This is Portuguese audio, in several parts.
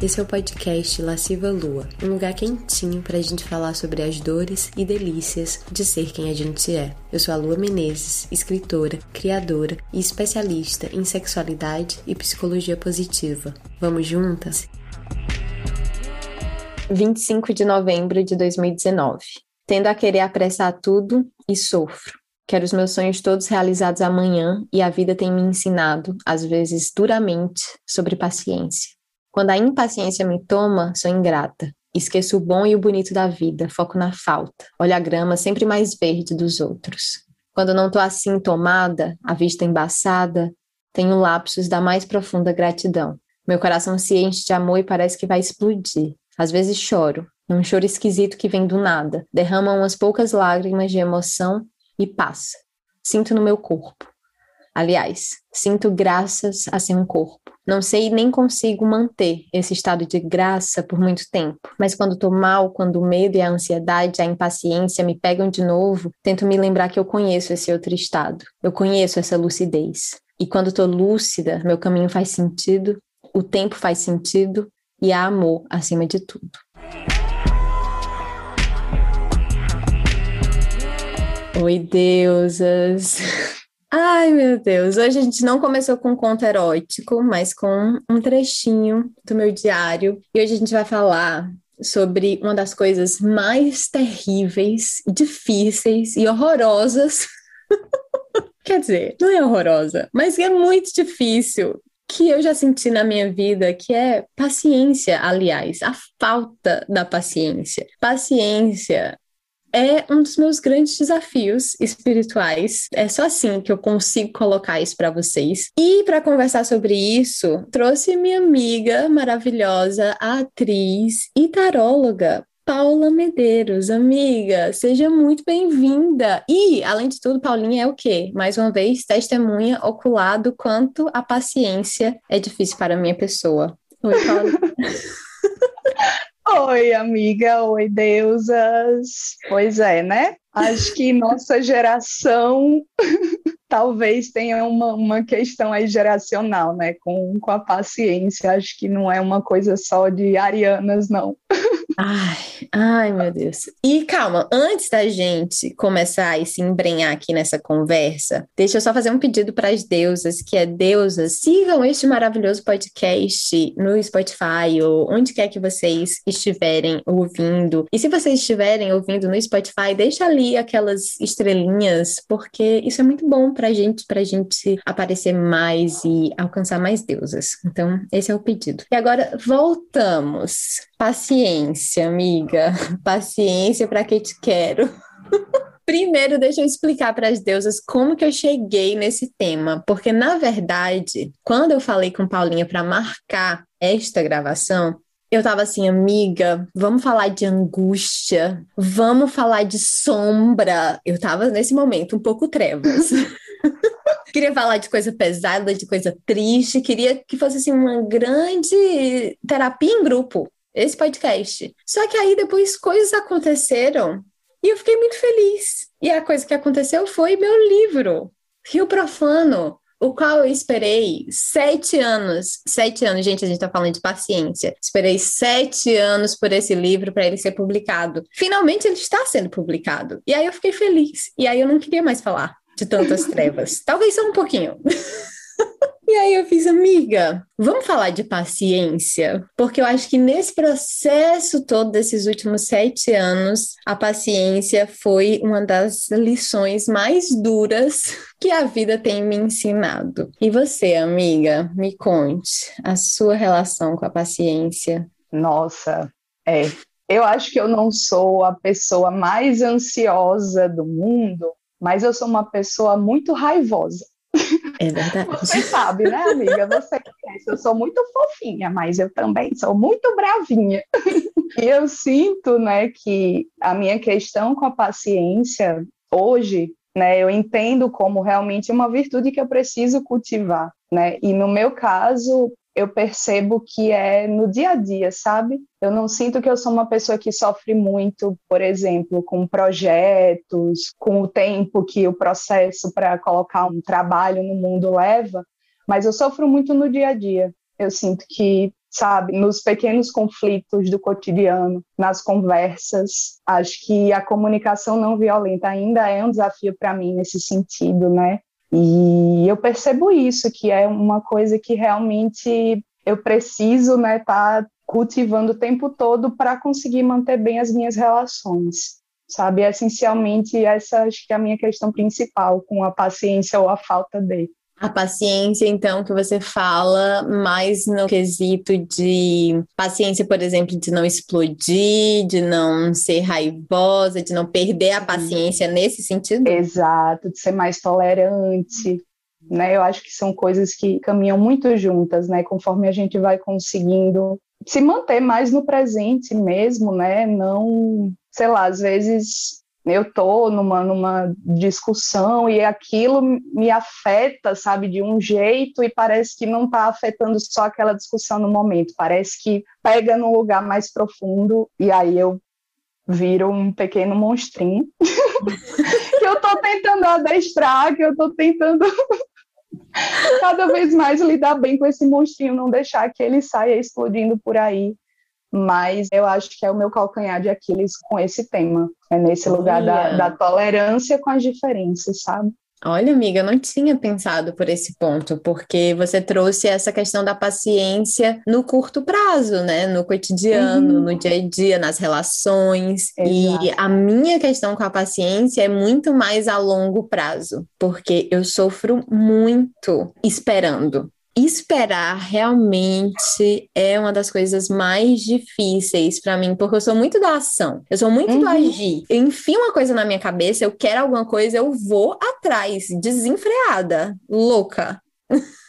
Esse é o podcast Lasciva Lua, um lugar quentinho para a gente falar sobre as dores e delícias de ser quem a gente é. Eu sou a Lua Menezes, escritora, criadora e especialista em sexualidade e psicologia positiva. Vamos juntas? 25 de novembro de 2019. Tendo a querer apressar tudo e sofro. Quero os meus sonhos todos realizados amanhã e a vida tem me ensinado, às vezes duramente, sobre paciência. Quando a impaciência me toma, sou ingrata. Esqueço o bom e o bonito da vida, foco na falta. Olho a grama sempre mais verde dos outros. Quando não tô assim tomada, a vista embaçada, tenho lapsos da mais profunda gratidão. Meu coração se enche de amor e parece que vai explodir. Às vezes choro, num choro esquisito que vem do nada. Derrama umas poucas lágrimas de emoção e passa. Sinto no meu corpo. Aliás, sinto graças a ser um corpo. Não sei nem consigo manter esse estado de graça por muito tempo, mas quando estou mal, quando o medo e a ansiedade, a impaciência me pegam de novo, tento me lembrar que eu conheço esse outro estado. Eu conheço essa lucidez. E quando estou lúcida, meu caminho faz sentido, o tempo faz sentido e há amor acima de tudo. Oi, deusas! Ai, meu Deus! Hoje a gente não começou com um conto erótico, mas com um trechinho do meu diário. E hoje a gente vai falar sobre uma das coisas mais terríveis, difíceis e horrorosas. Quer dizer, não é horrorosa, mas é muito difícil que eu já senti na minha vida, que é paciência, aliás, a falta da paciência. Paciência é um dos meus grandes desafios espirituais. É só assim que eu consigo colocar isso para vocês. E para conversar sobre isso, trouxe minha amiga maravilhosa, a atriz e taróloga Paula Medeiros, amiga, seja muito bem-vinda. E, além de tudo, Paulinha é o quê? Mais uma vez, testemunha oculado quanto a paciência é difícil para a minha pessoa. Oi, Paula. Oi, amiga, oi, deusas. Pois é, né? Acho que nossa geração talvez tenha uma, uma questão aí geracional, né? Com, com a paciência. Acho que não é uma coisa só de arianas, não. Ai, ai, meu Deus. E calma, antes da gente começar e se embrenhar aqui nessa conversa, deixa eu só fazer um pedido para as deusas, que é deusas, sigam este maravilhoso podcast no Spotify ou onde quer que vocês estiverem ouvindo. E se vocês estiverem ouvindo no Spotify, deixa ali aquelas estrelinhas, porque isso é muito bom pra gente, pra gente aparecer mais e alcançar mais deusas. Então, esse é o pedido. E agora voltamos. Paciência amiga. Paciência para que te quero. Primeiro, deixa eu explicar para as deusas como que eu cheguei nesse tema, porque na verdade, quando eu falei com Paulinha para marcar esta gravação, eu tava assim, amiga, vamos falar de angústia, vamos falar de sombra. Eu tava nesse momento um pouco trevas. queria falar de coisa pesada, de coisa triste, queria que fosse assim uma grande terapia em grupo esse podcast. Só que aí depois coisas aconteceram e eu fiquei muito feliz. E a coisa que aconteceu foi meu livro, Rio Profano, o qual eu esperei sete anos. Sete anos, gente, a gente tá falando de paciência. Esperei sete anos por esse livro para ele ser publicado. Finalmente ele está sendo publicado. E aí eu fiquei feliz. E aí eu não queria mais falar de tantas trevas. Talvez só um pouquinho. E aí eu fiz, amiga, vamos falar de paciência? Porque eu acho que nesse processo todo desses últimos sete anos, a paciência foi uma das lições mais duras que a vida tem me ensinado. E você, amiga, me conte a sua relação com a paciência. Nossa, é. Eu acho que eu não sou a pessoa mais ansiosa do mundo, mas eu sou uma pessoa muito raivosa. É verdade. Você sabe, né, amiga? Você conhece. Eu sou muito fofinha, mas eu também sou muito bravinha. E eu sinto, né, que a minha questão com a paciência hoje, né, eu entendo como realmente uma virtude que eu preciso cultivar, né? E no meu caso, eu percebo que é no dia a dia, sabe? Eu não sinto que eu sou uma pessoa que sofre muito, por exemplo, com projetos, com o tempo que o processo para colocar um trabalho no mundo leva, mas eu sofro muito no dia a dia. Eu sinto que sabe, nos pequenos conflitos do cotidiano, nas conversas. Acho que a comunicação não violenta ainda é um desafio para mim nesse sentido, né? E eu percebo isso, que é uma coisa que realmente eu preciso, né, tá cultivando o tempo todo para conseguir manter bem as minhas relações sabe? Essencialmente, essa acho que é a minha questão principal com a paciência ou a falta de. A paciência, então, que você fala mais no quesito de paciência, por exemplo, de não explodir, de não ser raivosa, de não perder a paciência nesse sentido? Exato, de ser mais tolerante. Né? Eu acho que são coisas que caminham muito juntas, né? Conforme a gente vai conseguindo se manter mais no presente mesmo, né? Não, sei lá, às vezes eu tô numa, numa discussão e aquilo me afeta, sabe, de um jeito e parece que não está afetando só aquela discussão no momento, parece que pega num lugar mais profundo e aí eu viro um pequeno monstrinho que eu tô tentando adestrar, que eu tô tentando cada vez mais lidar bem com esse monstrinho, não deixar que ele saia explodindo por aí mas eu acho que é o meu calcanhar de Aquiles com esse tema. É nesse lugar da, da, tolerância com as diferenças, sabe? Olha, amiga, eu não tinha pensado por esse ponto, porque você trouxe essa questão da paciência no curto prazo, né? No cotidiano, uhum. no dia a dia, nas relações. Exato. E a minha questão com a paciência é muito mais a longo prazo, porque eu sofro muito esperando esperar realmente é uma das coisas mais difíceis para mim, porque eu sou muito da ação, eu sou muito uhum. do agir. Eu enfio uma coisa na minha cabeça, eu quero alguma coisa, eu vou atrás, desenfreada, louca.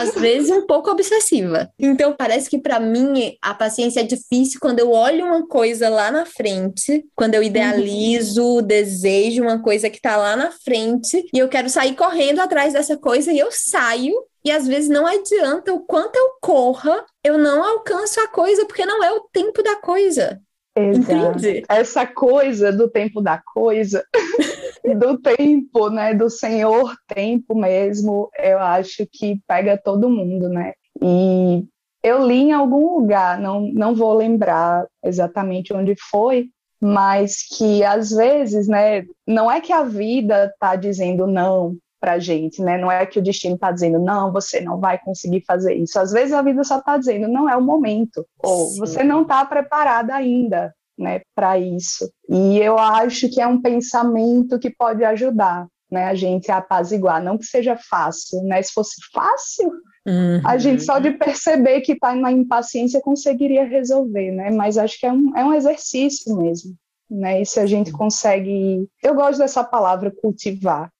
Às vezes um pouco obsessiva. Então parece que para mim a paciência é difícil quando eu olho uma coisa lá na frente, quando eu idealizo, uhum. desejo uma coisa que tá lá na frente e eu quero sair correndo atrás dessa coisa e eu saio e às vezes não adianta o quanto eu corra, eu não alcanço a coisa porque não é o tempo da coisa. Exato. Entende? Essa coisa do tempo da coisa, do tempo, né, do Senhor tempo mesmo, eu acho que pega todo mundo, né? E eu li em algum lugar, não, não vou lembrar exatamente onde foi, mas que às vezes, né, não é que a vida está dizendo não, para a gente, né? Não é que o destino está dizendo, não, você não vai conseguir fazer isso. Às vezes a vida só está dizendo, não é o momento, ou Sim. você não está preparada ainda, né, para isso. E eu acho que é um pensamento que pode ajudar, né, a gente a apaziguar. Não que seja fácil, né? Se fosse fácil, uhum. a gente só de perceber que está na impaciência conseguiria resolver, né? Mas acho que é um, é um exercício mesmo. Né, e se a gente consegue, eu gosto dessa palavra cultivar,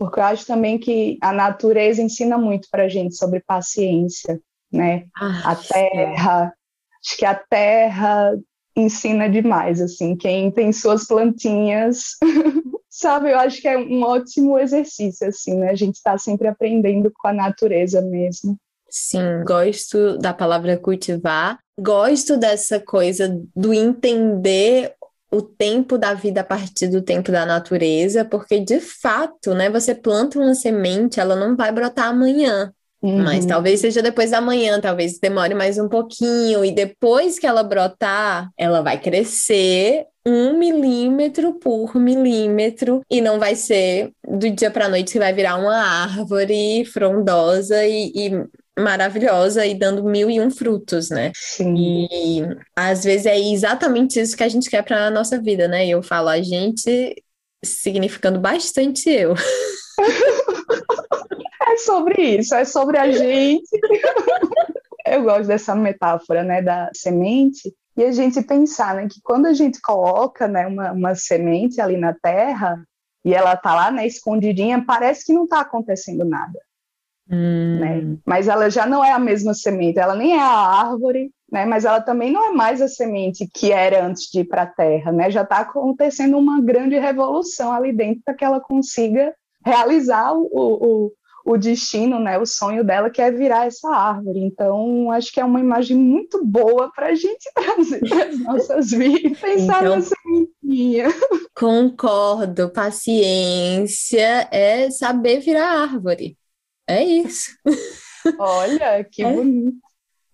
porque eu acho também que a natureza ensina muito para a gente sobre paciência, né? Ah, a terra, acho que a terra ensina demais, assim, quem tem suas plantinhas, sabe? Eu acho que é um ótimo exercício, assim, né? A gente está sempre aprendendo com a natureza mesmo. Sim, gosto da palavra cultivar, gosto dessa coisa do entender o tempo da vida a partir do tempo da natureza, porque de fato, né, você planta uma semente, ela não vai brotar amanhã. Uhum. Mas talvez seja depois da manhã, talvez demore mais um pouquinho, e depois que ela brotar, ela vai crescer um milímetro por milímetro, e não vai ser do dia para noite que vai virar uma árvore frondosa e, e maravilhosa e dando mil e um frutos, né? Sim. E às vezes é exatamente isso que a gente quer para a nossa vida, né? E eu falo a gente significando bastante eu. é sobre isso, é sobre a gente. eu gosto dessa metáfora, né, da semente. E a gente pensar, né, que quando a gente coloca, né, uma, uma semente ali na terra e ela tá lá, né, escondidinha, parece que não está acontecendo nada. Hum. Né? Mas ela já não é a mesma semente, ela nem é a árvore, né? mas ela também não é mais a semente que era antes de ir para a terra. Né? Já está acontecendo uma grande revolução ali dentro para que ela consiga realizar o, o, o destino, né? o sonho dela, que é virar essa árvore. Então, acho que é uma imagem muito boa para a gente trazer para as nossas vidas, pensar então... na sementinha. Concordo, paciência é saber virar árvore. É isso. Olha, que é. bonito.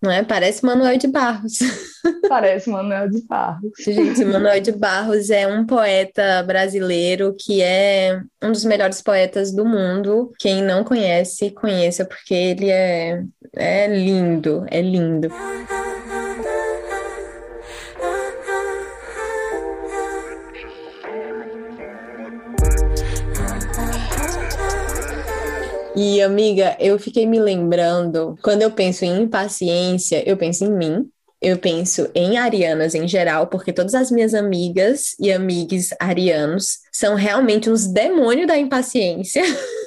Não é? Parece Manuel de Barros. Parece Manuel de Barros. Gente, Manuel de Barros é um poeta brasileiro que é um dos melhores poetas do mundo. Quem não conhece, conheça, porque ele é, é lindo, é lindo. E, amiga, eu fiquei me lembrando, quando eu penso em impaciência, eu penso em mim, eu penso em arianas em geral, porque todas as minhas amigas e amigos arianos são realmente uns demônios da impaciência.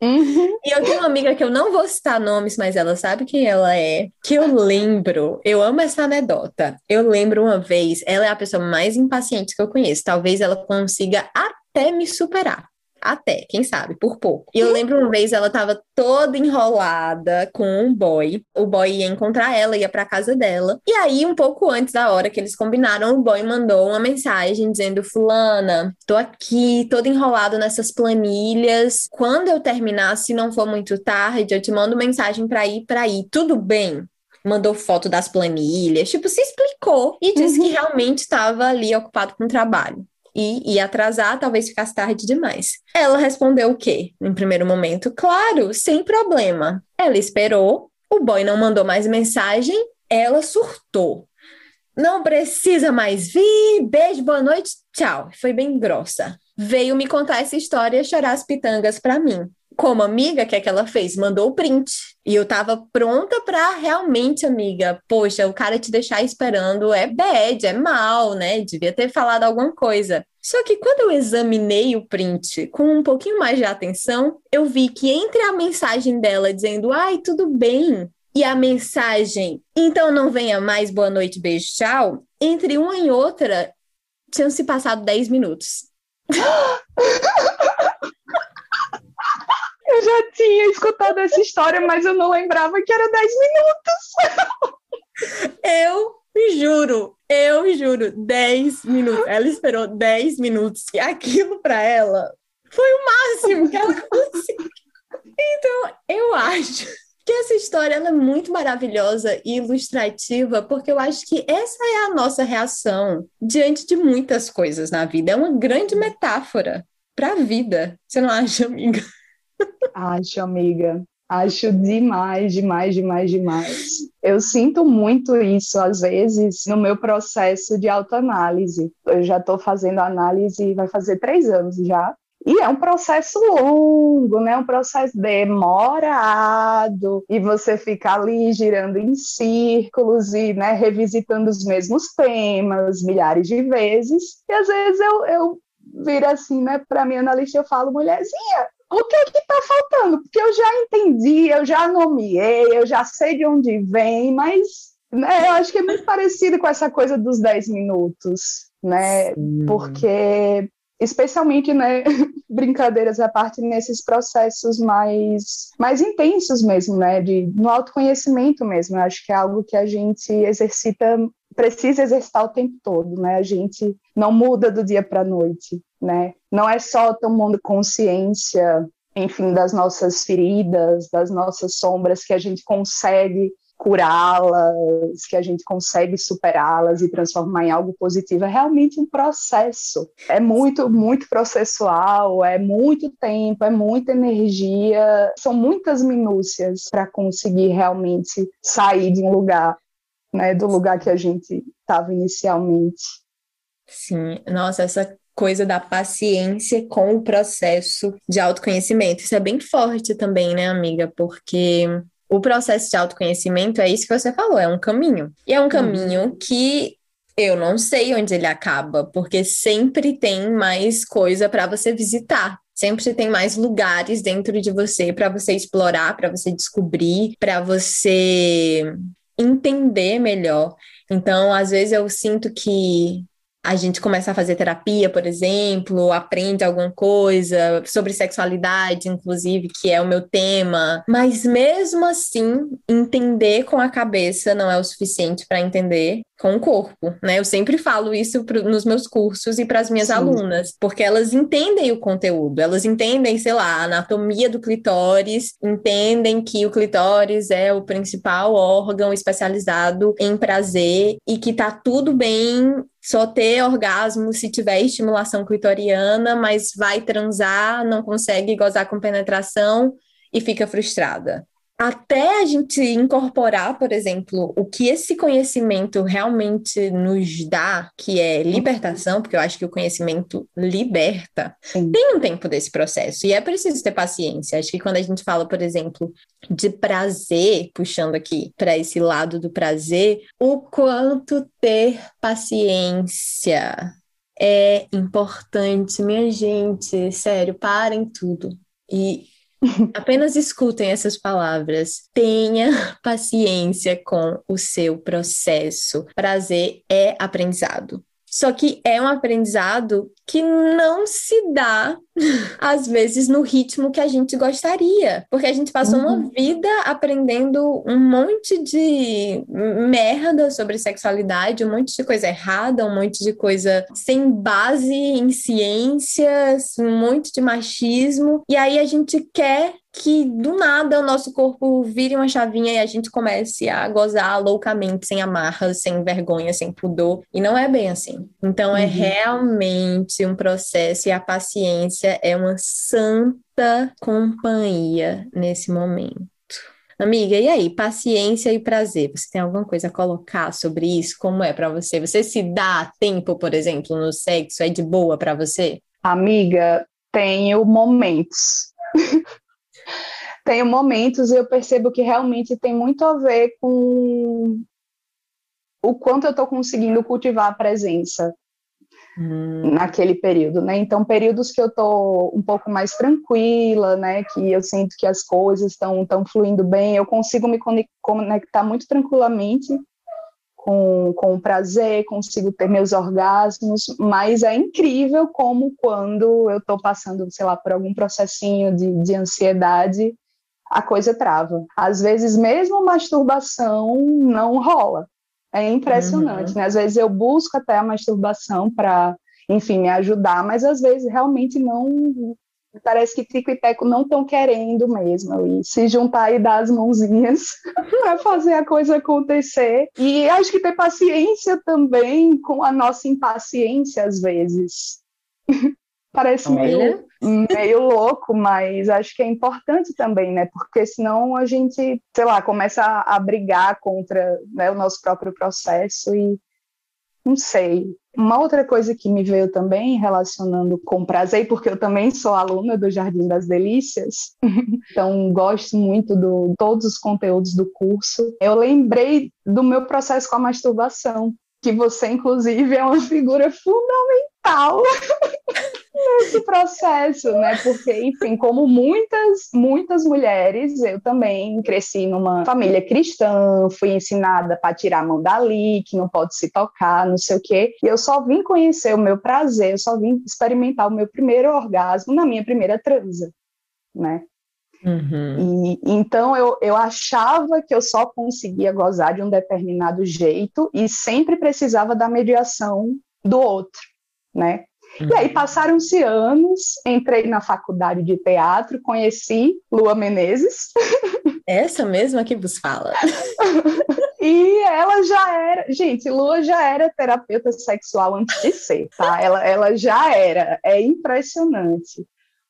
Uhum. E eu tenho uma amiga que eu não vou citar nomes, mas ela sabe quem ela é. Que eu lembro, eu amo essa anedota. Eu lembro uma vez, ela é a pessoa mais impaciente que eu conheço. Talvez ela consiga até me superar até, quem sabe, por pouco. E eu lembro uma vez ela tava toda enrolada com um boy. O boy ia encontrar ela, ia pra casa dela. E aí, um pouco antes da hora que eles combinaram, o boy mandou uma mensagem dizendo: Fulana, tô aqui, todo enrolado nessas planilhas. Quando eu terminar, se não for muito tarde, eu te mando mensagem pra ir pra ir. Tudo bem? mandou foto das planilhas, tipo, se explicou e disse uhum. que realmente estava ali ocupado com o trabalho e ia atrasar, talvez ficasse tarde demais. Ela respondeu o quê? Em primeiro momento, claro, sem problema. Ela esperou, o boy não mandou mais mensagem, ela surtou. Não precisa mais vir, beijo, boa noite, tchau. Foi bem grossa. Veio me contar essa história e chorar as pitangas para mim como amiga, o que é que ela fez? Mandou o print. E eu tava pronta pra realmente, amiga, poxa, o cara te deixar esperando é bad, é mal, né? Devia ter falado alguma coisa. Só que quando eu examinei o print com um pouquinho mais de atenção, eu vi que entre a mensagem dela dizendo, ai, tudo bem, e a mensagem, então não venha mais, boa noite, beijo, tchau, entre uma e outra, tinham se passado 10 minutos. Eu já tinha escutado essa história, mas eu não lembrava que era 10 minutos. eu juro, eu juro, 10 minutos. Ela esperou 10 minutos e aquilo para ela foi o máximo que ela conseguiu. Então, eu acho que essa história é muito maravilhosa e ilustrativa, porque eu acho que essa é a nossa reação diante de muitas coisas na vida. É uma grande metáfora para a vida. Você não acha, amiga? Acho, amiga. Acho demais, demais, demais, demais. Eu sinto muito isso, às vezes, no meu processo de autoanálise. Eu já estou fazendo análise, vai fazer três anos já. E é um processo longo, né? Um processo demorado. E você fica ali girando em círculos e né, revisitando os mesmos temas milhares de vezes. E às vezes eu, eu viro assim, né, para minha analista, eu falo, mulherzinha, o que é que está faltando? Porque eu já entendi, eu já nomeei, eu já sei de onde vem, mas né, eu acho que é muito parecido com essa coisa dos 10 minutos, né? Sim. Porque, especialmente, né, brincadeiras à parte, nesses processos mais, mais intensos mesmo, né? De, no autoconhecimento mesmo. Eu acho que é algo que a gente exercita precisa exercitar o tempo todo, né? A gente não muda do dia para a noite, né? Não é só tomando consciência, enfim, das nossas feridas, das nossas sombras que a gente consegue curá-las, que a gente consegue superá-las e transformar em algo positivo. É realmente um processo. É muito, muito processual, é muito tempo, é muita energia, são muitas minúcias para conseguir realmente sair de um lugar né, do lugar que a gente estava inicialmente. Sim, nossa, essa coisa da paciência com o processo de autoconhecimento. Isso é bem forte também, né, amiga? Porque o processo de autoconhecimento é isso que você falou, é um caminho. E é um caminho uhum. que eu não sei onde ele acaba, porque sempre tem mais coisa para você visitar. Sempre tem mais lugares dentro de você para você explorar, para você descobrir, para você entender melhor. Então, às vezes eu sinto que a gente começa a fazer terapia, por exemplo, aprende alguma coisa sobre sexualidade, inclusive, que é o meu tema. Mas mesmo assim, entender com a cabeça não é o suficiente para entender com o corpo, né? Eu sempre falo isso pro, nos meus cursos e para as minhas Sim. alunas, porque elas entendem o conteúdo, elas entendem, sei lá, a anatomia do clitóris, entendem que o clitóris é o principal órgão especializado em prazer e que tá tudo bem só ter orgasmo se tiver estimulação clitoriana, mas vai transar, não consegue gozar com penetração e fica frustrada até a gente incorporar, por exemplo, o que esse conhecimento realmente nos dá, que é libertação, porque eu acho que o conhecimento liberta, Sim. tem um tempo desse processo e é preciso ter paciência. Acho que quando a gente fala, por exemplo, de prazer, puxando aqui para esse lado do prazer, o quanto ter paciência é importante, minha gente, sério, parem tudo. E Apenas escutem essas palavras. Tenha paciência com o seu processo. Prazer é aprendizado. Só que é um aprendizado que não se dá, às vezes, no ritmo que a gente gostaria. Porque a gente passou uhum. uma vida aprendendo um monte de merda sobre sexualidade, um monte de coisa errada, um monte de coisa sem base em ciências, um monte de machismo. E aí a gente quer que do nada o nosso corpo vire uma chavinha e a gente comece a gozar loucamente, sem amarras, sem vergonha, sem pudor. E não é bem assim. Então é uhum. é realmente um processo e a paciência é uma santa companhia nesse momento. Amiga, e aí, paciência e prazer? Você tem alguma coisa a colocar sobre isso? Como é para você? Você se dá tempo, por exemplo, no sexo? É de boa para você? Amiga, tenho momentos. tenho momentos e eu percebo que realmente tem muito a ver com o quanto eu estou conseguindo cultivar a presença hum. naquele período, né? Então, períodos que eu estou um pouco mais tranquila, né? Que eu sinto que as coisas estão tão fluindo bem, eu consigo me conectar muito tranquilamente com, com prazer, consigo ter meus orgasmos, mas é incrível como quando eu estou passando, sei lá, por algum processinho de, de ansiedade, a coisa trava. Às vezes, mesmo masturbação não rola. É impressionante, uhum. né? Às vezes eu busco até a masturbação para, enfim, me ajudar, mas às vezes realmente não. Parece que Tico e Teco não estão querendo mesmo ali se juntar e dar as mãozinhas para fazer a coisa acontecer. E acho que ter paciência também com a nossa impaciência às vezes. Parece meio, meio louco, mas acho que é importante também, né? Porque senão a gente, sei lá, começa a, a brigar contra né, o nosso próprio processo e não sei. Uma outra coisa que me veio também relacionando com prazer, porque eu também sou aluna do Jardim das Delícias, então gosto muito de todos os conteúdos do curso. Eu lembrei do meu processo com a masturbação, que você, inclusive, é uma figura fundamental nesse processo, né? Porque, enfim, como muitas, muitas mulheres, eu também cresci numa família cristã, fui ensinada para tirar a mão dali, que não pode se tocar, não sei o quê. E eu só vim conhecer o meu prazer, eu só vim experimentar o meu primeiro orgasmo na minha primeira transa, né? Uhum. E, então eu, eu achava que eu só conseguia gozar de um determinado jeito e sempre precisava da mediação do outro, né? Uhum. E aí passaram-se anos, entrei na faculdade de teatro, conheci Lua Menezes. Essa mesma que vos fala. e ela já era, gente, Lua já era terapeuta sexual antes de ser, tá? Ela, ela já era, é impressionante.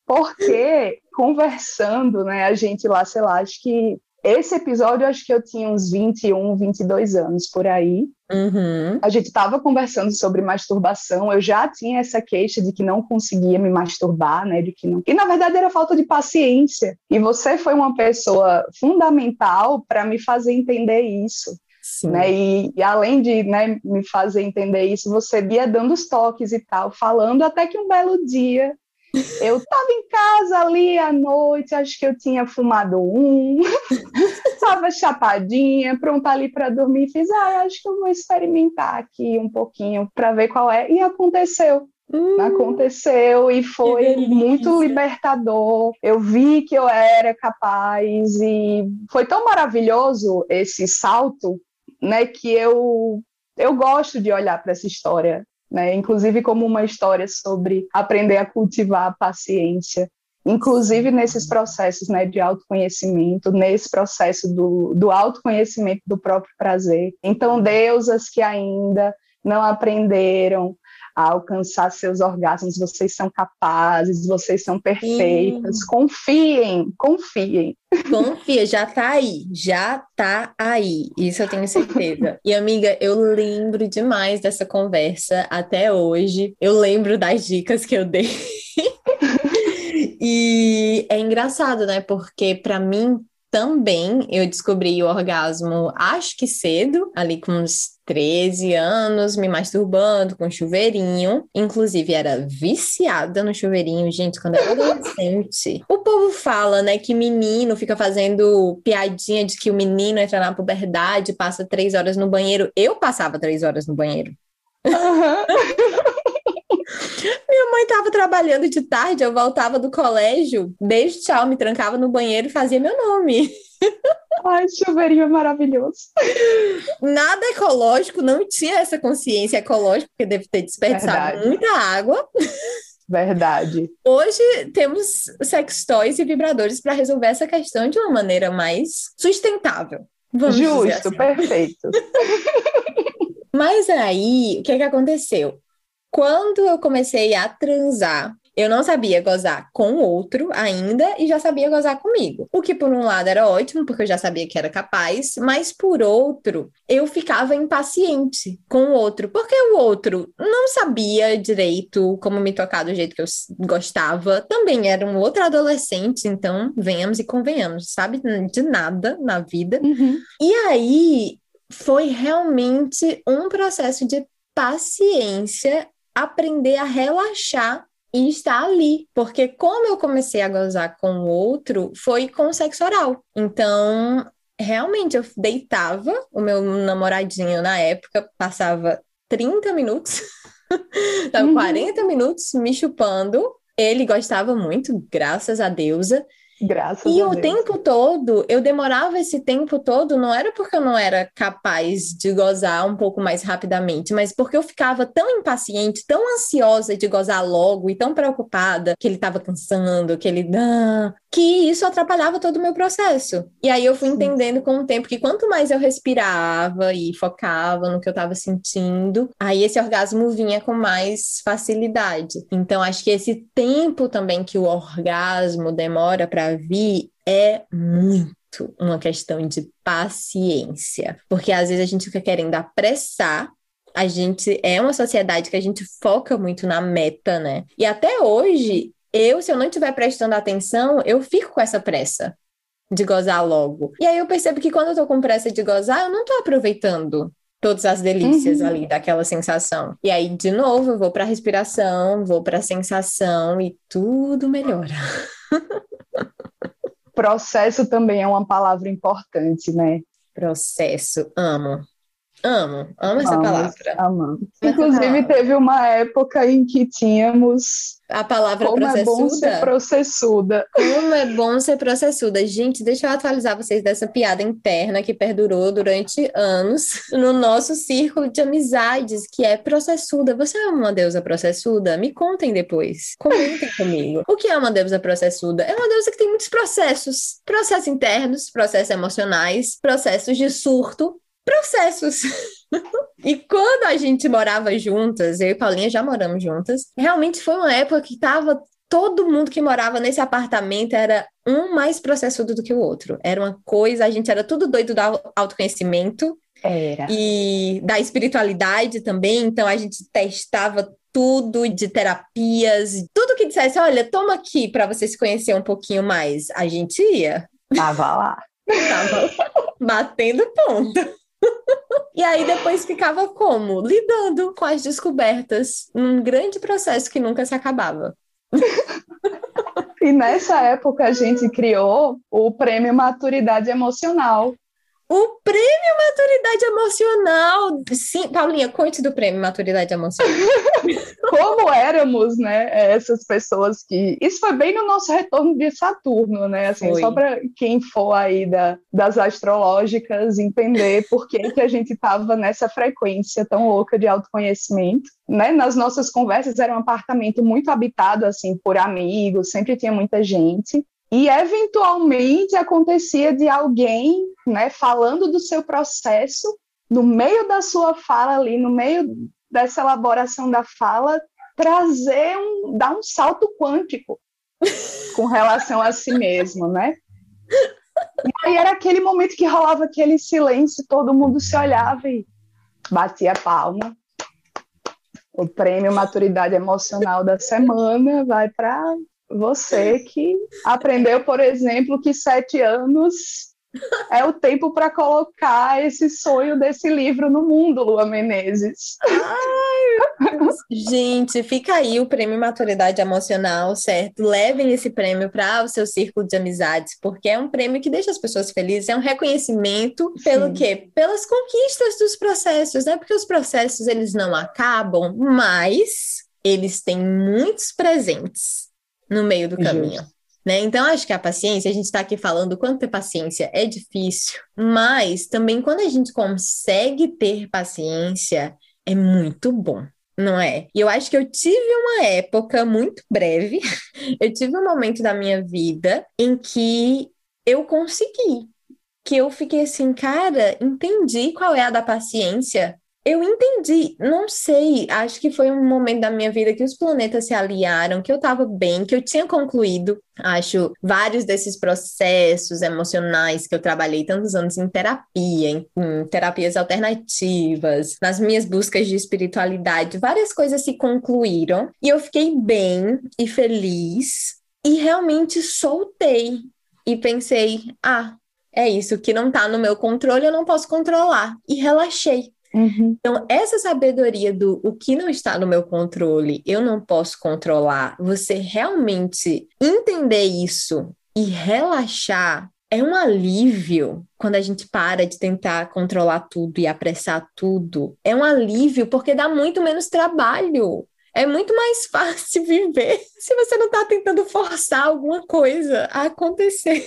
Porque conversando, né, a gente lá, sei lá, acho que esse episódio, acho que eu tinha uns 21, 22 anos por aí. Uhum. A gente estava conversando sobre masturbação. Eu já tinha essa queixa de que não conseguia me masturbar, né? De que não. E na verdade era falta de paciência. E você foi uma pessoa fundamental para me fazer entender isso. Né? E, e, além de né, me fazer entender isso, você ia dando os toques e tal, falando até que um belo dia Eu estava em casa ali à noite, acho que eu tinha fumado um, estava chapadinha, pronta ali para dormir. Fiz, ah, acho que eu vou experimentar aqui um pouquinho para ver qual é. E aconteceu. Hum, aconteceu e foi muito libertador. Eu vi que eu era capaz e foi tão maravilhoso esse salto, né, que eu eu gosto de olhar para essa história né? Inclusive como uma história sobre aprender a cultivar a paciência, inclusive nesses processos, né, de autoconhecimento, nesse processo do, do autoconhecimento do próprio prazer. Então, deusas que ainda não aprenderam a alcançar seus orgasmos, vocês são capazes, vocês são perfeitas. Sim. Confiem, confiem. Confia, já tá aí, já tá aí. Isso eu tenho certeza. E amiga, eu lembro demais dessa conversa até hoje. Eu lembro das dicas que eu dei. e é engraçado, né? Porque para mim também eu descobri o orgasmo, acho que cedo, ali com uns 13 anos, me masturbando com chuveirinho. Inclusive, era viciada no chuveirinho, gente, quando era adolescente. o povo fala, né, que menino fica fazendo piadinha de que o menino entra na puberdade, passa três horas no banheiro. Eu passava três horas no banheiro. Uhum. Minha mãe estava trabalhando de tarde, eu voltava do colégio, beijo, tchau, me trancava no banheiro e fazia meu nome. Ai, chuveirinho é maravilhoso. Nada ecológico, não tinha essa consciência ecológica, porque deve ter desperdiçado Verdade. muita água. Verdade. Hoje temos sextoys e vibradores para resolver essa questão de uma maneira mais sustentável. Justo, assim. perfeito. Mas aí, o que, que aconteceu? Quando eu comecei a transar, eu não sabia gozar com o outro ainda e já sabia gozar comigo. O que, por um lado, era ótimo, porque eu já sabia que era capaz, mas por outro, eu ficava impaciente com o outro, porque o outro não sabia direito como me tocar do jeito que eu gostava. Também era um outro adolescente, então venhamos e convenhamos, sabe? De nada na vida. Uhum. E aí foi realmente um processo de paciência aprender a relaxar e estar ali, porque como eu comecei a gozar com o outro, foi com sexo oral. Então, realmente eu deitava, o meu namoradinho na época passava 30 minutos, então, uhum. 40 minutos me chupando. Ele gostava muito, graças a deusa. Graças e a o Deus. tempo todo, eu demorava esse tempo todo, não era porque eu não era capaz de gozar um pouco mais rapidamente, mas porque eu ficava tão impaciente, tão ansiosa de gozar logo e tão preocupada que ele estava cansando, que ele. Ah, que isso atrapalhava todo o meu processo. E aí eu fui Sim. entendendo com o tempo que quanto mais eu respirava e focava no que eu estava sentindo, aí esse orgasmo vinha com mais facilidade. Então acho que esse tempo também que o orgasmo demora para vir é muito uma questão de paciência, porque às vezes a gente fica querendo apressar a gente é uma sociedade que a gente foca muito na meta, né? E até hoje eu, se eu não estiver prestando atenção, eu fico com essa pressa de gozar logo. E aí eu percebo que quando eu tô com pressa de gozar, eu não tô aproveitando todas as delícias uhum. ali daquela sensação. E aí, de novo, eu vou para respiração, vou para sensação e tudo melhora. Processo também é uma palavra importante, né? Processo, amo. Amo, amo essa palavra. Amamos. Inclusive, teve uma época em que tínhamos. A palavra Como processuda. é bom ser processuda. Como é bom ser processuda. Gente, deixa eu atualizar vocês dessa piada interna que perdurou durante anos no nosso círculo de amizades, que é processuda. Você é uma deusa processuda? Me contem depois. Comentem comigo. O que é uma deusa processuda? É uma deusa que tem muitos processos: processos internos, processos emocionais, processos de surto processos. e quando a gente morava juntas, eu e Paulinha já moramos juntas, realmente foi uma época que tava todo mundo que morava nesse apartamento era um mais processudo do que o outro. Era uma coisa, a gente era tudo doido do autoconhecimento. Era. E da espiritualidade também, então a gente testava tudo de terapias, tudo que dissesse, olha, toma aqui para você se conhecer um pouquinho mais. A gente ia. Tava lá. Tava batendo ponto. E aí depois ficava como? Lidando com as descobertas num grande processo que nunca se acabava. e nessa época a gente criou o prêmio Maturidade Emocional, o prêmio Maturidade Emocional. Sim, Paulinha, conte do prêmio Maturidade Emocional. Como éramos, né, essas pessoas que. Isso foi bem no nosso retorno de Saturno, né? Assim, foi. só para quem for aí da, das astrológicas entender por que, que a gente estava nessa frequência tão louca de autoconhecimento. Né? Nas nossas conversas era um apartamento muito habitado assim por amigos, sempre tinha muita gente. E eventualmente acontecia de alguém, né, falando do seu processo, no meio da sua fala ali, no meio dessa elaboração da fala, trazer um, dar um salto quântico com relação a si mesmo, né? E aí era aquele momento que rolava aquele silêncio, todo mundo se olhava e batia a palma. O prêmio Maturidade Emocional da semana vai para você que aprendeu, por exemplo, que sete anos é o tempo para colocar esse sonho desse livro no mundo, Lua Menezes. Ai, gente, fica aí o prêmio Maturidade Emocional, certo? Levem esse prêmio para o seu círculo de amizades, porque é um prêmio que deixa as pessoas felizes, é um reconhecimento pelo Sim. quê? Pelas conquistas dos processos, né? Porque os processos eles não acabam, mas eles têm muitos presentes no meio do caminho. Né? Então, acho que a paciência, a gente está aqui falando quanto ter paciência é difícil, mas também quando a gente consegue ter paciência, é muito bom não é? E eu acho que eu tive uma época muito breve, eu tive um momento da minha vida em que eu consegui, que eu fiquei assim, cara, entendi qual é a da paciência, eu entendi, não sei, acho que foi um momento da minha vida que os planetas se aliaram, que eu estava bem, que eu tinha concluído, acho, vários desses processos emocionais que eu trabalhei tantos anos em terapia, em, em terapias alternativas, nas minhas buscas de espiritualidade, várias coisas se concluíram e eu fiquei bem e feliz e realmente soltei e pensei, ah, é isso que não está no meu controle, eu não posso controlar. E relaxei. Uhum. Então, essa sabedoria do o que não está no meu controle, eu não posso controlar, você realmente entender isso e relaxar é um alívio quando a gente para de tentar controlar tudo e apressar tudo. É um alívio porque dá muito menos trabalho. É muito mais fácil viver se você não está tentando forçar alguma coisa a acontecer.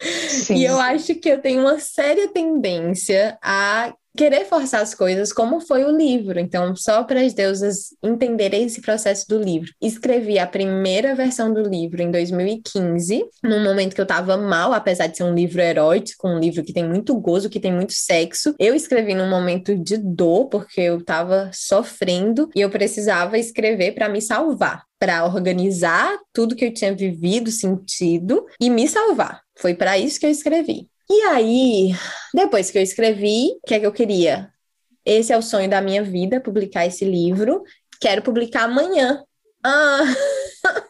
Sim. E eu acho que eu tenho uma séria tendência a querer forçar as coisas, como foi o livro. Então, só para as deusas entenderem esse processo do livro. Escrevi a primeira versão do livro em 2015, num momento que eu estava mal, apesar de ser um livro erótico, um livro que tem muito gozo, que tem muito sexo. Eu escrevi num momento de dor, porque eu estava sofrendo e eu precisava escrever para me salvar para organizar tudo que eu tinha vivido, sentido e me salvar. Foi para isso que eu escrevi. E aí, depois que eu escrevi, o que é que eu queria? Esse é o sonho da minha vida, publicar esse livro. Quero publicar amanhã. Ah!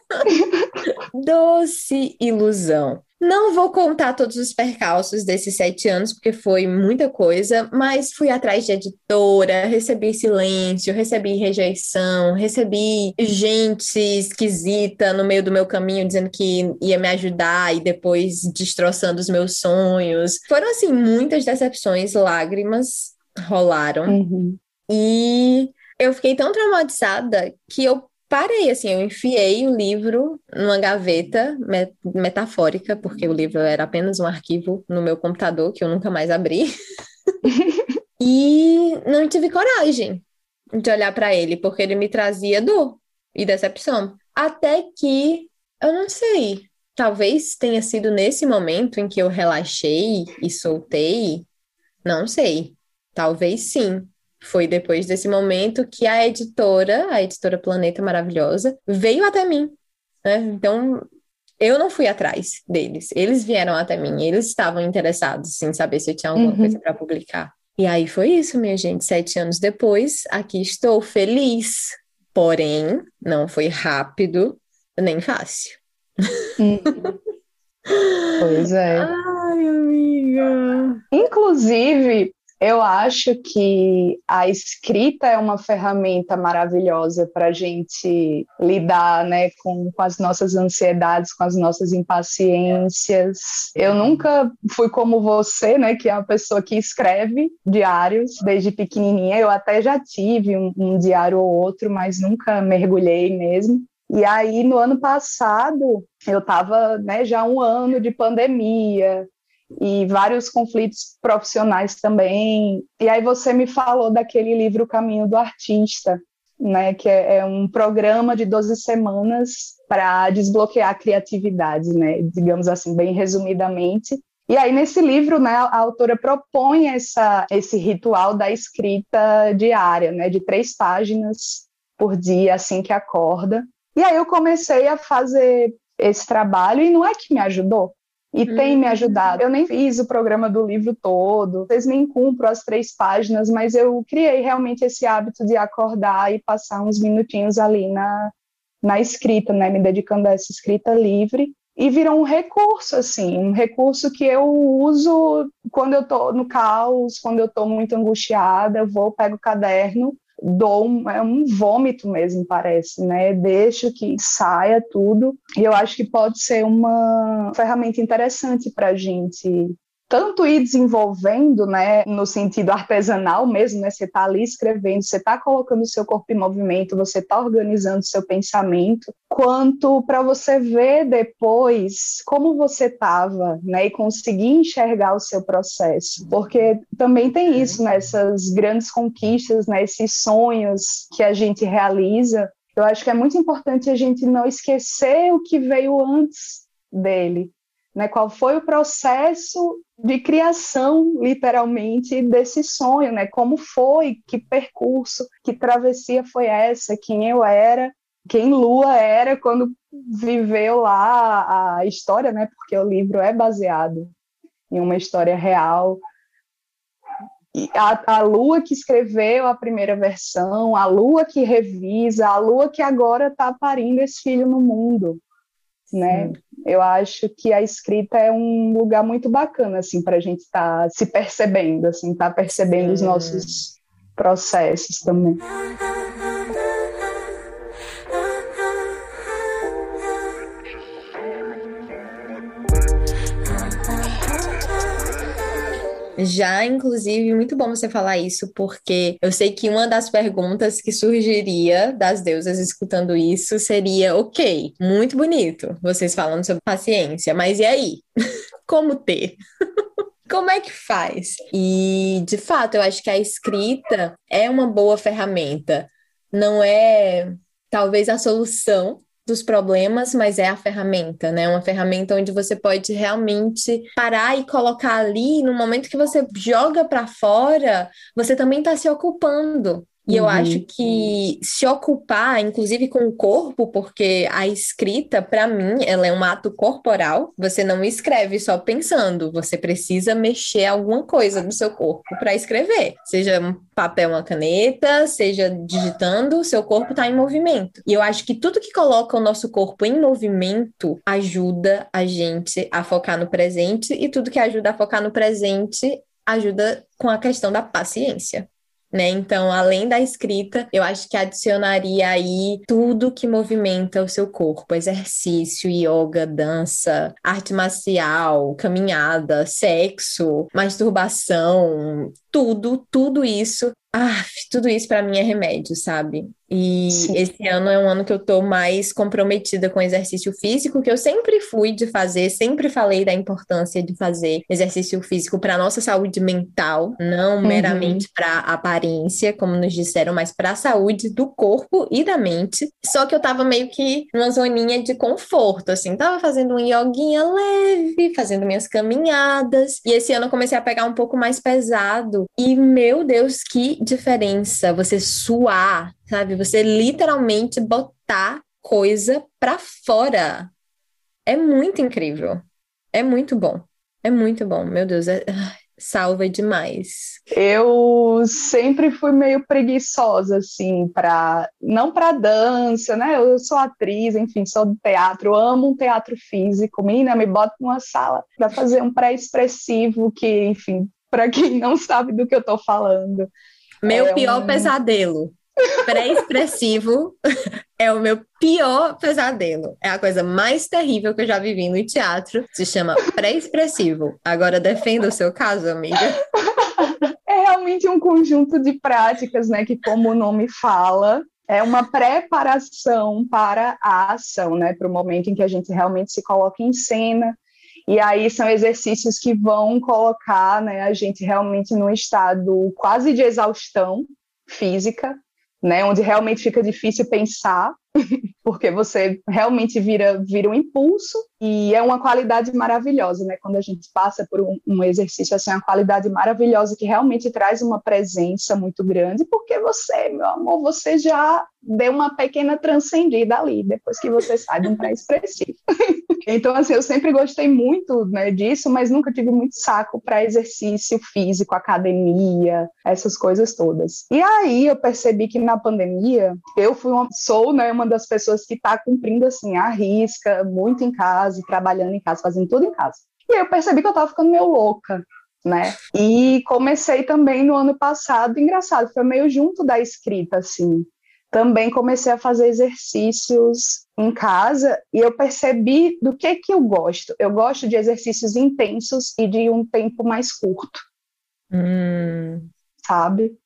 Doce ilusão. Não vou contar todos os percalços desses sete anos, porque foi muita coisa, mas fui atrás de editora, recebi silêncio, recebi rejeição, recebi gente esquisita no meio do meu caminho dizendo que ia me ajudar e depois destroçando os meus sonhos. Foram, assim, muitas decepções, lágrimas rolaram. Uhum. E eu fiquei tão traumatizada que eu parei, assim, eu enfiei o livro numa gaveta met metafórica, porque o livro era apenas um arquivo no meu computador que eu nunca mais abri. e não tive coragem de olhar para ele, porque ele me trazia dor e decepção. Até que, eu não sei, talvez tenha sido nesse momento em que eu relaxei e soltei, não sei. Talvez sim. Foi depois desse momento que a editora, a editora Planeta Maravilhosa, veio até mim. Né? Então, eu não fui atrás deles, eles vieram até mim, eles estavam interessados em saber se eu tinha alguma uhum. coisa para publicar. E aí foi isso, minha gente. Sete anos depois, aqui estou feliz. Porém, não foi rápido nem fácil. Uhum. pois é. Ai, amiga. Inclusive, Eu acho que a escrita é uma ferramenta maravilhosa para a gente lidar né, com, com as nossas ansiedades, com as nossas impaciências. Eu nunca fui como você, né, que é uma pessoa que escreve diários desde pequenininha. Eu até já tive um, um diário ou outro, mas nunca mergulhei mesmo. E aí, no ano passado, eu estava né, já um ano de pandemia, e vários conflitos profissionais também. E aí você me falou daquele livro Caminho do Artista, né, que é, é um programa de 12 semanas para desbloquear a criatividade, né, digamos assim, bem resumidamente. E aí, nesse livro, né, a autora propõe essa, esse ritual da escrita diária, né, de três páginas por dia, assim que acorda. E aí eu comecei a fazer esse trabalho e não é que me ajudou, e uhum. tem me ajudado. Eu nem fiz o programa do livro todo, vocês nem cumpro as três páginas, mas eu criei realmente esse hábito de acordar e passar uns minutinhos ali na, na escrita, né, me dedicando a essa escrita livre. E virou um recurso, assim, um recurso que eu uso quando eu estou no caos, quando eu estou muito angustiada, eu vou, pego o caderno dou um, é um vômito mesmo, parece, né? Deixo que saia tudo. E eu acho que pode ser uma ferramenta interessante para a gente tanto ir desenvolvendo, né, no sentido artesanal mesmo, né, você está ali escrevendo, você está colocando o seu corpo em movimento, você está organizando o seu pensamento, quanto para você ver depois como você estava, né, e conseguir enxergar o seu processo, porque também tem uhum. isso, né, essas grandes conquistas, né, esses sonhos que a gente realiza, eu acho que é muito importante a gente não esquecer o que veio antes dele, né, qual foi o processo de criação, literalmente, desse sonho, né? Como foi, que percurso, que travessia foi essa, quem eu era, quem Lua era quando viveu lá a história, né? Porque o livro é baseado em uma história real. A, a Lua que escreveu a primeira versão, a Lua que revisa, a Lua que agora está parindo esse filho no mundo, né? Eu acho que a escrita é um lugar muito bacana assim para a gente estar tá se percebendo, assim, estar tá percebendo Sim. os nossos processos também. Já, inclusive, muito bom você falar isso, porque eu sei que uma das perguntas que surgiria das deusas escutando isso seria: ok, muito bonito, vocês falando sobre paciência, mas e aí? Como ter? Como é que faz? E, de fato, eu acho que a escrita é uma boa ferramenta. Não é, talvez, a solução dos problemas, mas é a ferramenta, né? Uma ferramenta onde você pode realmente parar e colocar ali, no momento que você joga para fora, você também está se ocupando. E eu acho uhum. que se ocupar, inclusive com o corpo, porque a escrita, para mim, ela é um ato corporal. Você não escreve só pensando, você precisa mexer alguma coisa no seu corpo para escrever. Seja um papel, uma caneta, seja digitando, seu corpo está em movimento. E eu acho que tudo que coloca o nosso corpo em movimento ajuda a gente a focar no presente, e tudo que ajuda a focar no presente ajuda com a questão da paciência né? Então, além da escrita, eu acho que adicionaria aí tudo que movimenta o seu corpo: exercício, yoga, dança, arte marcial, caminhada, sexo, masturbação, tudo, tudo isso. Ah, tudo isso para mim é remédio, sabe? E Sim. esse ano é um ano que eu tô mais comprometida com exercício físico, que eu sempre fui de fazer, sempre falei da importância de fazer exercício físico para nossa saúde mental, não uhum. meramente para aparência, como nos disseram, mas para a saúde do corpo e da mente. Só que eu tava meio que numa zoninha de conforto, assim, tava fazendo um yoguinha leve, fazendo minhas caminhadas, e esse ano eu comecei a pegar um pouco mais pesado. E meu Deus, que diferença você suar sabe? Você literalmente botar coisa para fora. É muito incrível. É muito bom. É muito bom. Meu Deus, é... salva demais. Eu sempre fui meio preguiçosa, assim, para não para dança, né? Eu sou atriz, enfim, sou do teatro, amo um teatro físico. Menina, me bota numa sala para fazer um pré-expressivo que, enfim, para quem não sabe do que eu estou falando. Meu é pior um... pesadelo. Pré-expressivo é o meu pior pesadelo. É a coisa mais terrível que eu já vivi no teatro. Se chama pré-expressivo. Agora defenda o seu caso, amiga. É realmente um conjunto de práticas, né? Que, como o nome fala, é uma preparação para a ação, né? Para o momento em que a gente realmente se coloca em cena. E aí são exercícios que vão colocar né, a gente realmente num estado quase de exaustão física, né, onde realmente fica difícil pensar, porque você realmente vira, vira um impulso, e é uma qualidade maravilhosa, né, quando a gente passa por um, um exercício assim, é uma qualidade maravilhosa que realmente traz uma presença muito grande, porque você, meu amor, você já deu uma pequena transcendida ali, depois que você sai de um pré-expressivo. então, assim, eu sempre gostei muito né, disso, mas nunca tive muito saco para exercício físico, academia, essas coisas todas. E aí eu percebi que na pandemia, eu fui uma, sou né, uma das pessoas que está cumprindo, assim, a risca, muito em casa, trabalhando em casa, fazendo tudo em casa. E aí eu percebi que eu estava ficando meio louca, né? E comecei também no ano passado, engraçado, foi meio junto da escrita, assim também comecei a fazer exercícios em casa e eu percebi do que que eu gosto. Eu gosto de exercícios intensos e de um tempo mais curto. Hum. Sabe?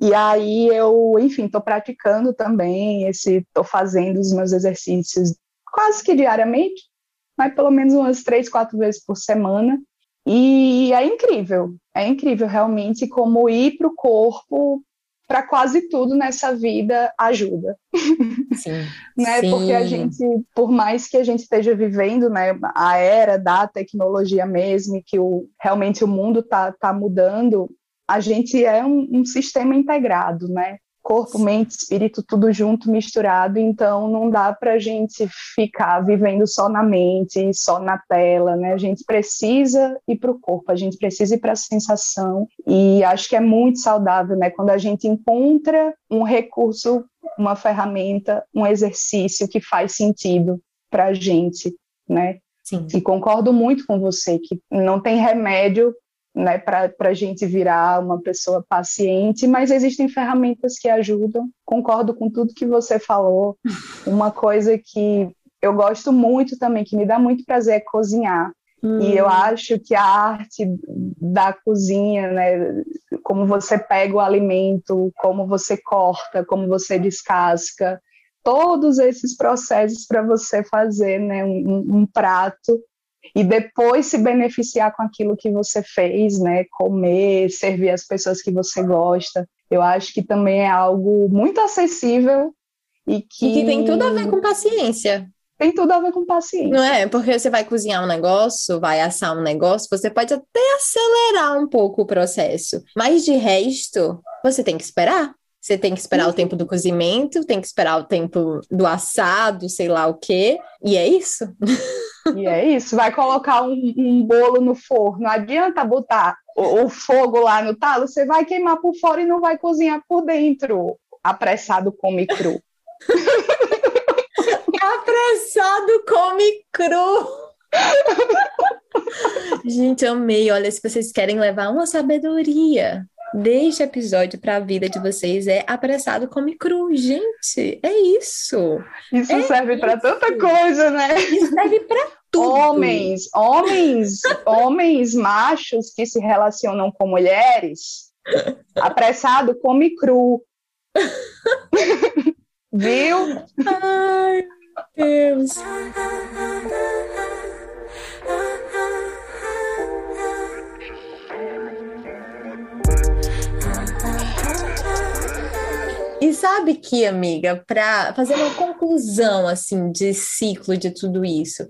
E aí eu, enfim, estou praticando também esse, estou fazendo os meus exercícios quase que diariamente, mas pelo menos umas três, quatro vezes por semana. E é incrível, é incrível realmente como ir para o corpo para quase tudo nessa vida ajuda. Sim. né? Sim. Porque a gente, por mais que a gente esteja vivendo, né, a era da tecnologia mesmo, que o, realmente o mundo está tá mudando, a gente é um, um sistema integrado, né? Corpo, mente, espírito, tudo junto, misturado, então não dá para a gente ficar vivendo só na mente, só na tela, né? A gente precisa ir para o corpo, a gente precisa ir para a sensação, e acho que é muito saudável, né? Quando a gente encontra um recurso, uma ferramenta, um exercício que faz sentido para a gente, né? Sim. E concordo muito com você que não tem remédio né, para a gente virar uma pessoa paciente, mas existem ferramentas que ajudam. Concordo com tudo que você falou. Uma coisa que eu gosto muito também, que me dá muito prazer, é cozinhar. Hum. E eu acho que a arte da cozinha, né, como você pega o alimento, como você corta, como você descasca, todos esses processos para você fazer né, um, um prato e depois se beneficiar com aquilo que você fez, né? Comer, servir as pessoas que você gosta. Eu acho que também é algo muito acessível e que, e que tem tudo a ver com paciência. Tem tudo a ver com paciência. Não é? Porque você vai cozinhar um negócio, vai assar um negócio, você pode até acelerar um pouco o processo. Mas de resto, você tem que esperar. Você tem que esperar uhum. o tempo do cozimento, tem que esperar o tempo do assado, sei lá o quê. E é isso. E é isso. Vai colocar um, um bolo no forno. Não adianta botar o, o, fogo lá no talo, você vai queimar por fora e não vai cozinhar por dentro. Apressado come cru. Apressado come cru. Gente, amei. Olha, se vocês querem levar uma sabedoria deste episódio para a vida de vocês é apressado come cru. Gente, é isso. Isso é serve para tanta coisa, né? Isso serve para tudo. Homens, homens, homens machos que se relacionam com mulheres, apressado come cru. Viu? Ai, Deus. E sabe que, amiga, para fazer uma conclusão assim de ciclo de tudo isso,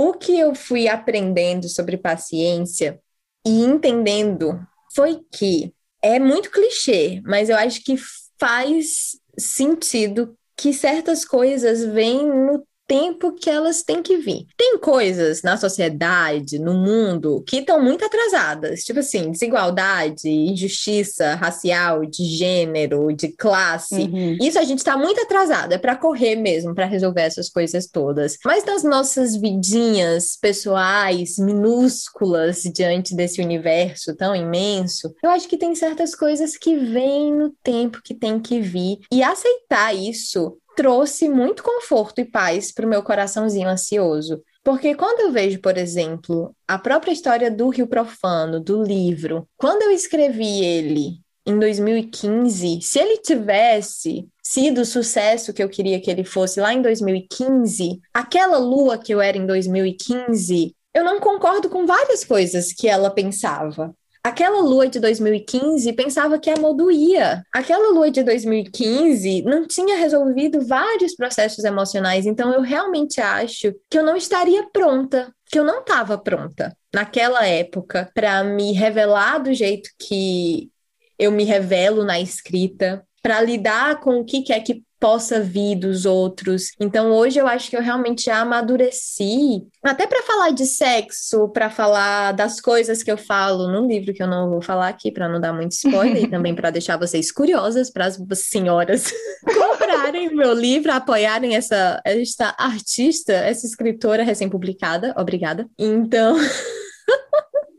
o que eu fui aprendendo sobre paciência e entendendo foi que é muito clichê, mas eu acho que faz sentido que certas coisas vêm no tempo que elas têm que vir. Tem coisas na sociedade, no mundo, que estão muito atrasadas, tipo assim, desigualdade, injustiça racial, de gênero, de classe. Uhum. Isso a gente está muito atrasado, é para correr mesmo, para resolver essas coisas todas. Mas nas nossas vidinhas pessoais, minúsculas, diante desse universo tão imenso, eu acho que tem certas coisas que vêm no tempo que tem que vir. E aceitar isso trouxe muito conforto e paz para o meu coraçãozinho ansioso. Porque quando eu vejo, por exemplo, a própria história do Rio Profano, do livro, quando eu escrevi ele em 2015, se ele tivesse sido o sucesso que eu queria que ele fosse lá em 2015, aquela lua que eu era em 2015, eu não concordo com várias coisas que ela pensava. Aquela lua de 2015 pensava que amor doía. Aquela lua de 2015 não tinha resolvido vários processos emocionais, então eu realmente acho que eu não estaria pronta, que eu não estava pronta naquela época para me revelar do jeito que eu me revelo na escrita, para lidar com o que é que possa vir dos outros. Então hoje eu acho que eu realmente já amadureci, até para falar de sexo, para falar das coisas que eu falo num livro que eu não vou falar aqui para não dar muito spoiler e também para deixar vocês curiosas para as senhoras comprarem meu livro, apoiarem essa esta artista, essa escritora recém-publicada. Obrigada. Então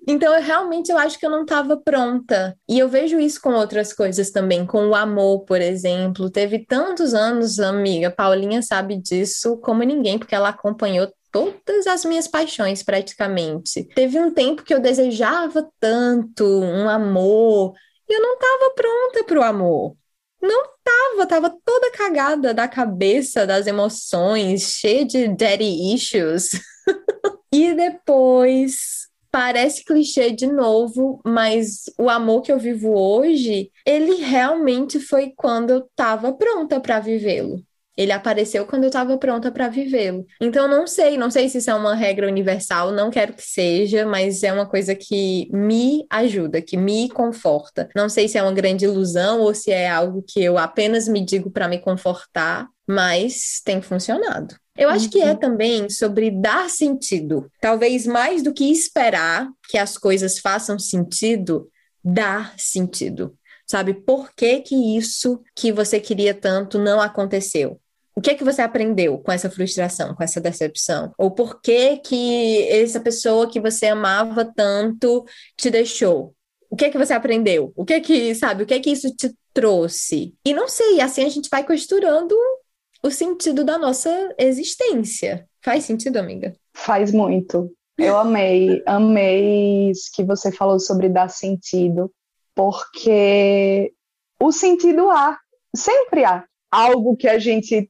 Então, eu realmente eu acho que eu não estava pronta. E eu vejo isso com outras coisas também, com o amor, por exemplo. Teve tantos anos, amiga, Paulinha sabe disso como ninguém, porque ela acompanhou todas as minhas paixões praticamente. Teve um tempo que eu desejava tanto um amor, e eu não estava pronta para o amor. Não tava, tava toda cagada da cabeça, das emoções, cheia de daddy issues. e depois Parece clichê de novo, mas o amor que eu vivo hoje, ele realmente foi quando eu estava pronta para vivê-lo. Ele apareceu quando eu estava pronta para vivê-lo. Então, não sei, não sei se isso é uma regra universal, não quero que seja, mas é uma coisa que me ajuda, que me conforta. Não sei se é uma grande ilusão ou se é algo que eu apenas me digo para me confortar, mas tem funcionado. Eu acho que é uhum. também sobre dar sentido. Talvez mais do que esperar que as coisas façam sentido, dar sentido. Sabe, por que que isso que você queria tanto não aconteceu? O que é que você aprendeu com essa frustração, com essa decepção? Ou por que que essa pessoa que você amava tanto te deixou? O que é que você aprendeu? O que é que, sabe, o que é que isso te trouxe? E não sei, assim a gente vai costurando o sentido da nossa existência. Faz sentido, amiga? Faz muito. Eu amei, amei isso que você falou sobre dar sentido, porque o sentido há, sempre há algo que a gente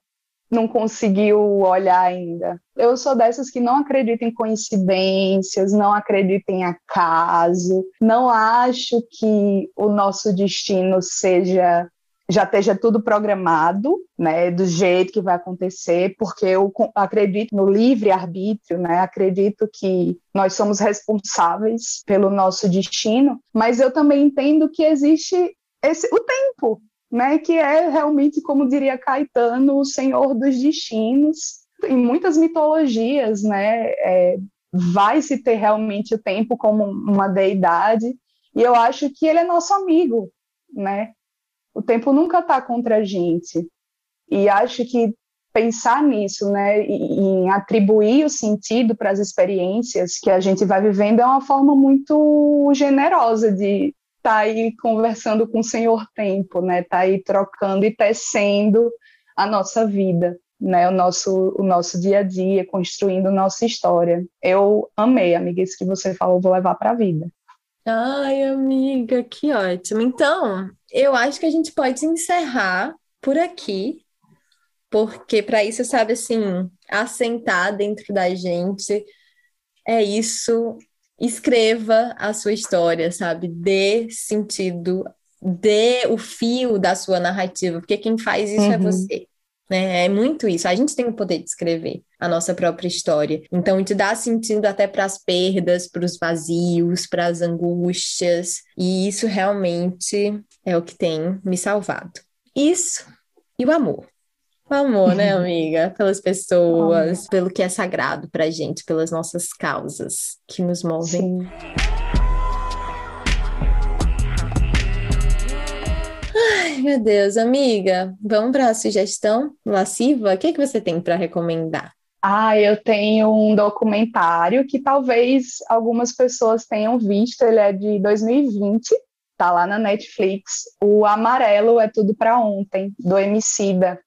não conseguiu olhar ainda. Eu sou dessas que não acreditam em coincidências, não acreditam em acaso, não acho que o nosso destino seja já esteja tudo programado, né, do jeito que vai acontecer, porque eu acredito no livre arbítrio, né, acredito que nós somos responsáveis pelo nosso destino, mas eu também entendo que existe esse, o tempo, né, que é realmente, como diria Caetano, o senhor dos destinos. Em muitas mitologias, né, é, vai se ter realmente o tempo como uma deidade, e eu acho que ele é nosso amigo, né? O tempo nunca está contra a gente. E acho que pensar nisso, né, em atribuir o sentido para as experiências que a gente vai vivendo é uma forma muito generosa de estar tá aí conversando com o Senhor Tempo, né, tá aí trocando e tecendo a nossa vida, né, o nosso o nosso dia a dia, construindo nossa história. Eu amei, amiga, isso que você falou, vou levar para a vida. Ai, amiga, que ótimo. Então, eu acho que a gente pode encerrar por aqui, porque para isso, sabe, assim, assentar dentro da gente é isso. Escreva a sua história, sabe? Dê sentido, dê o fio da sua narrativa, porque quem faz isso é uhum. é você. Né? É muito isso. A gente tem o poder de escrever a nossa própria história. Então, te dá sentido até para as perdas, para os vazios, para as angústias. E isso realmente é o que tem me salvado. Isso e o amor. amor, né, amiga? Pelas pessoas, pelo que é sagrado pra gente, pelas nossas causas que nos movem. Sim. Ai, meu Deus, amiga, vamos para a sugestão lasciva? O que, é que você tem para recomendar? Ah, eu tenho um documentário que talvez algumas pessoas tenham visto, ele é de 2020, tá lá na Netflix. O Amarelo é Tudo para Ontem, do Emicida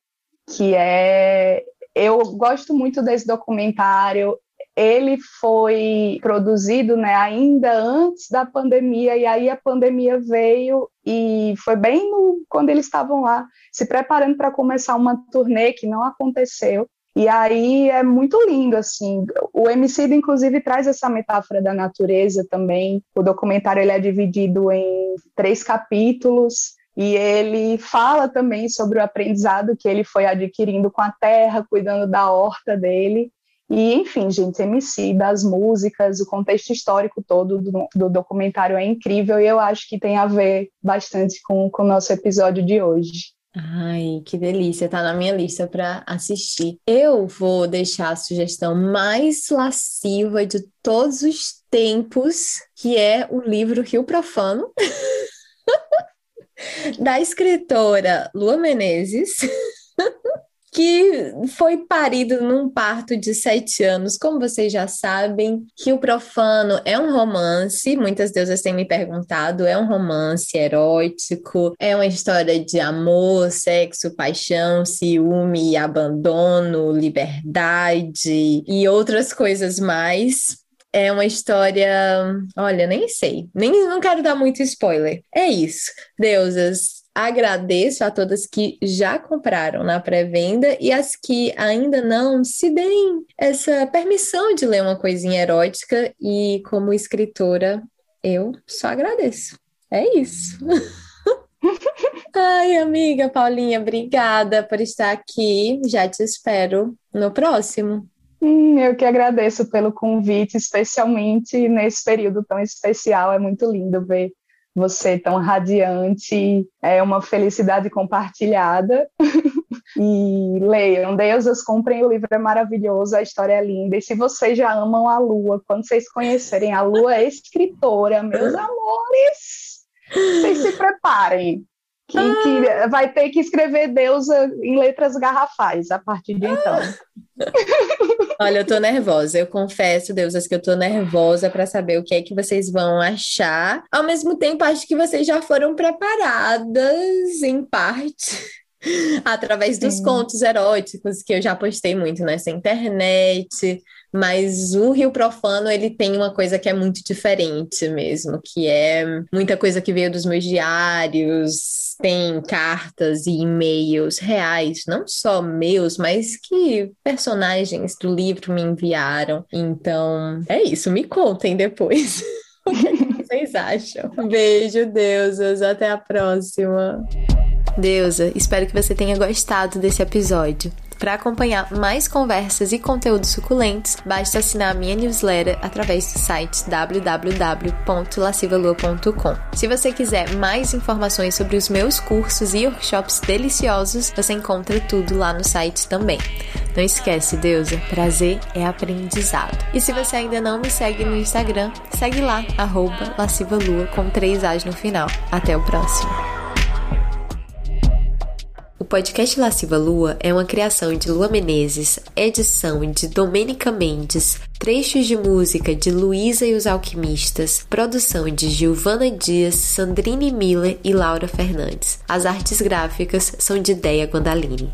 que é. Eu gosto muito desse documentário. Ele foi produzido né, ainda antes da pandemia, e aí a pandemia veio e foi bem no, quando eles estavam lá se preparando para começar uma turnê que não aconteceu. E aí é muito lindo, assim. O MC, inclusive, traz essa metáfora da natureza também. O documentário ele é dividido em três capítulos. E ele fala também sobre o aprendizado que ele foi adquirindo com a terra, cuidando da horta dele. E, enfim, gente, MC, das músicas, o contexto histórico todo do, do, documentário é incrível e eu acho que tem a ver bastante com, com o nosso episódio de hoje. Ai, que delícia, tá na minha lista para assistir. Eu vou deixar a sugestão mais lasciva de todos os tempos, que é o livro Rio Profano. da escritora Lua Menezes, que foi parido num parto de sete anos, como vocês já sabem, que o profano é um romance, muitas deusas têm me perguntado, é um romance erótico, é uma história de amor, sexo, paixão, ciúme, abandono, liberdade e outras coisas mais. É uma história. Olha, nem sei. Nem não quero dar muito spoiler. É isso. Deusas, agradeço a todas que já compraram na pré-venda e as que ainda não se deem essa permissão de ler uma coisinha erótica. E como escritora, eu só agradeço. É isso. Ai, amiga Paulinha, obrigada por estar aqui. Já te espero no próximo. Hum, eu que agradeço pelo convite, especialmente nesse período tão especial. É muito lindo ver você tão radiante, é uma felicidade compartilhada. e leiam, Deusas, comprem o livro, é maravilhoso, a história é linda. E se vocês já amam a Lua, quando vocês conhecerem a Lua é escritora, meus amores, vocês se preparem. Que, que, ah. vai ter que escrever deusa em letras garrafais a partir de então. Olha, eu tô nervosa. Eu confesso, deusas, que eu tô nervosa para saber o que é que vocês vão achar. Ao mesmo tempo, acho que vocês já foram preparadas em parte através dos Sim. contos eróticos que eu já postei muito nessa internet. Mas o Rio Profano, ele tem uma coisa que é muito diferente mesmo, que é muita coisa que veio dos meus diários, tem cartas e e-mails reais, não só meus, mas que personagens do livro me enviaram. Então, é isso, me contem depois. o que vocês acham? Beijo, deusas, até a próxima. Deusa, espero que você tenha gostado desse episódio. Para acompanhar mais conversas e conteúdos suculentos, basta assinar a minha newsletter através do site www.lascivalua.com. Se você quiser mais informações sobre os meus cursos e workshops deliciosos, você encontra tudo lá no site também. Não esquece, deusa, prazer é aprendizado. E se você ainda não me segue no Instagram, segue lá, arroba lascivalua com três As no final. Até o próximo! O podcast Lasciva Lua é uma criação de Lua Menezes, edição de Domênica Mendes, trechos de música de Luísa e os Alquimistas, produção de Giovana Dias, Sandrine Miller e Laura Fernandes. As artes gráficas são de Deia Gondalini.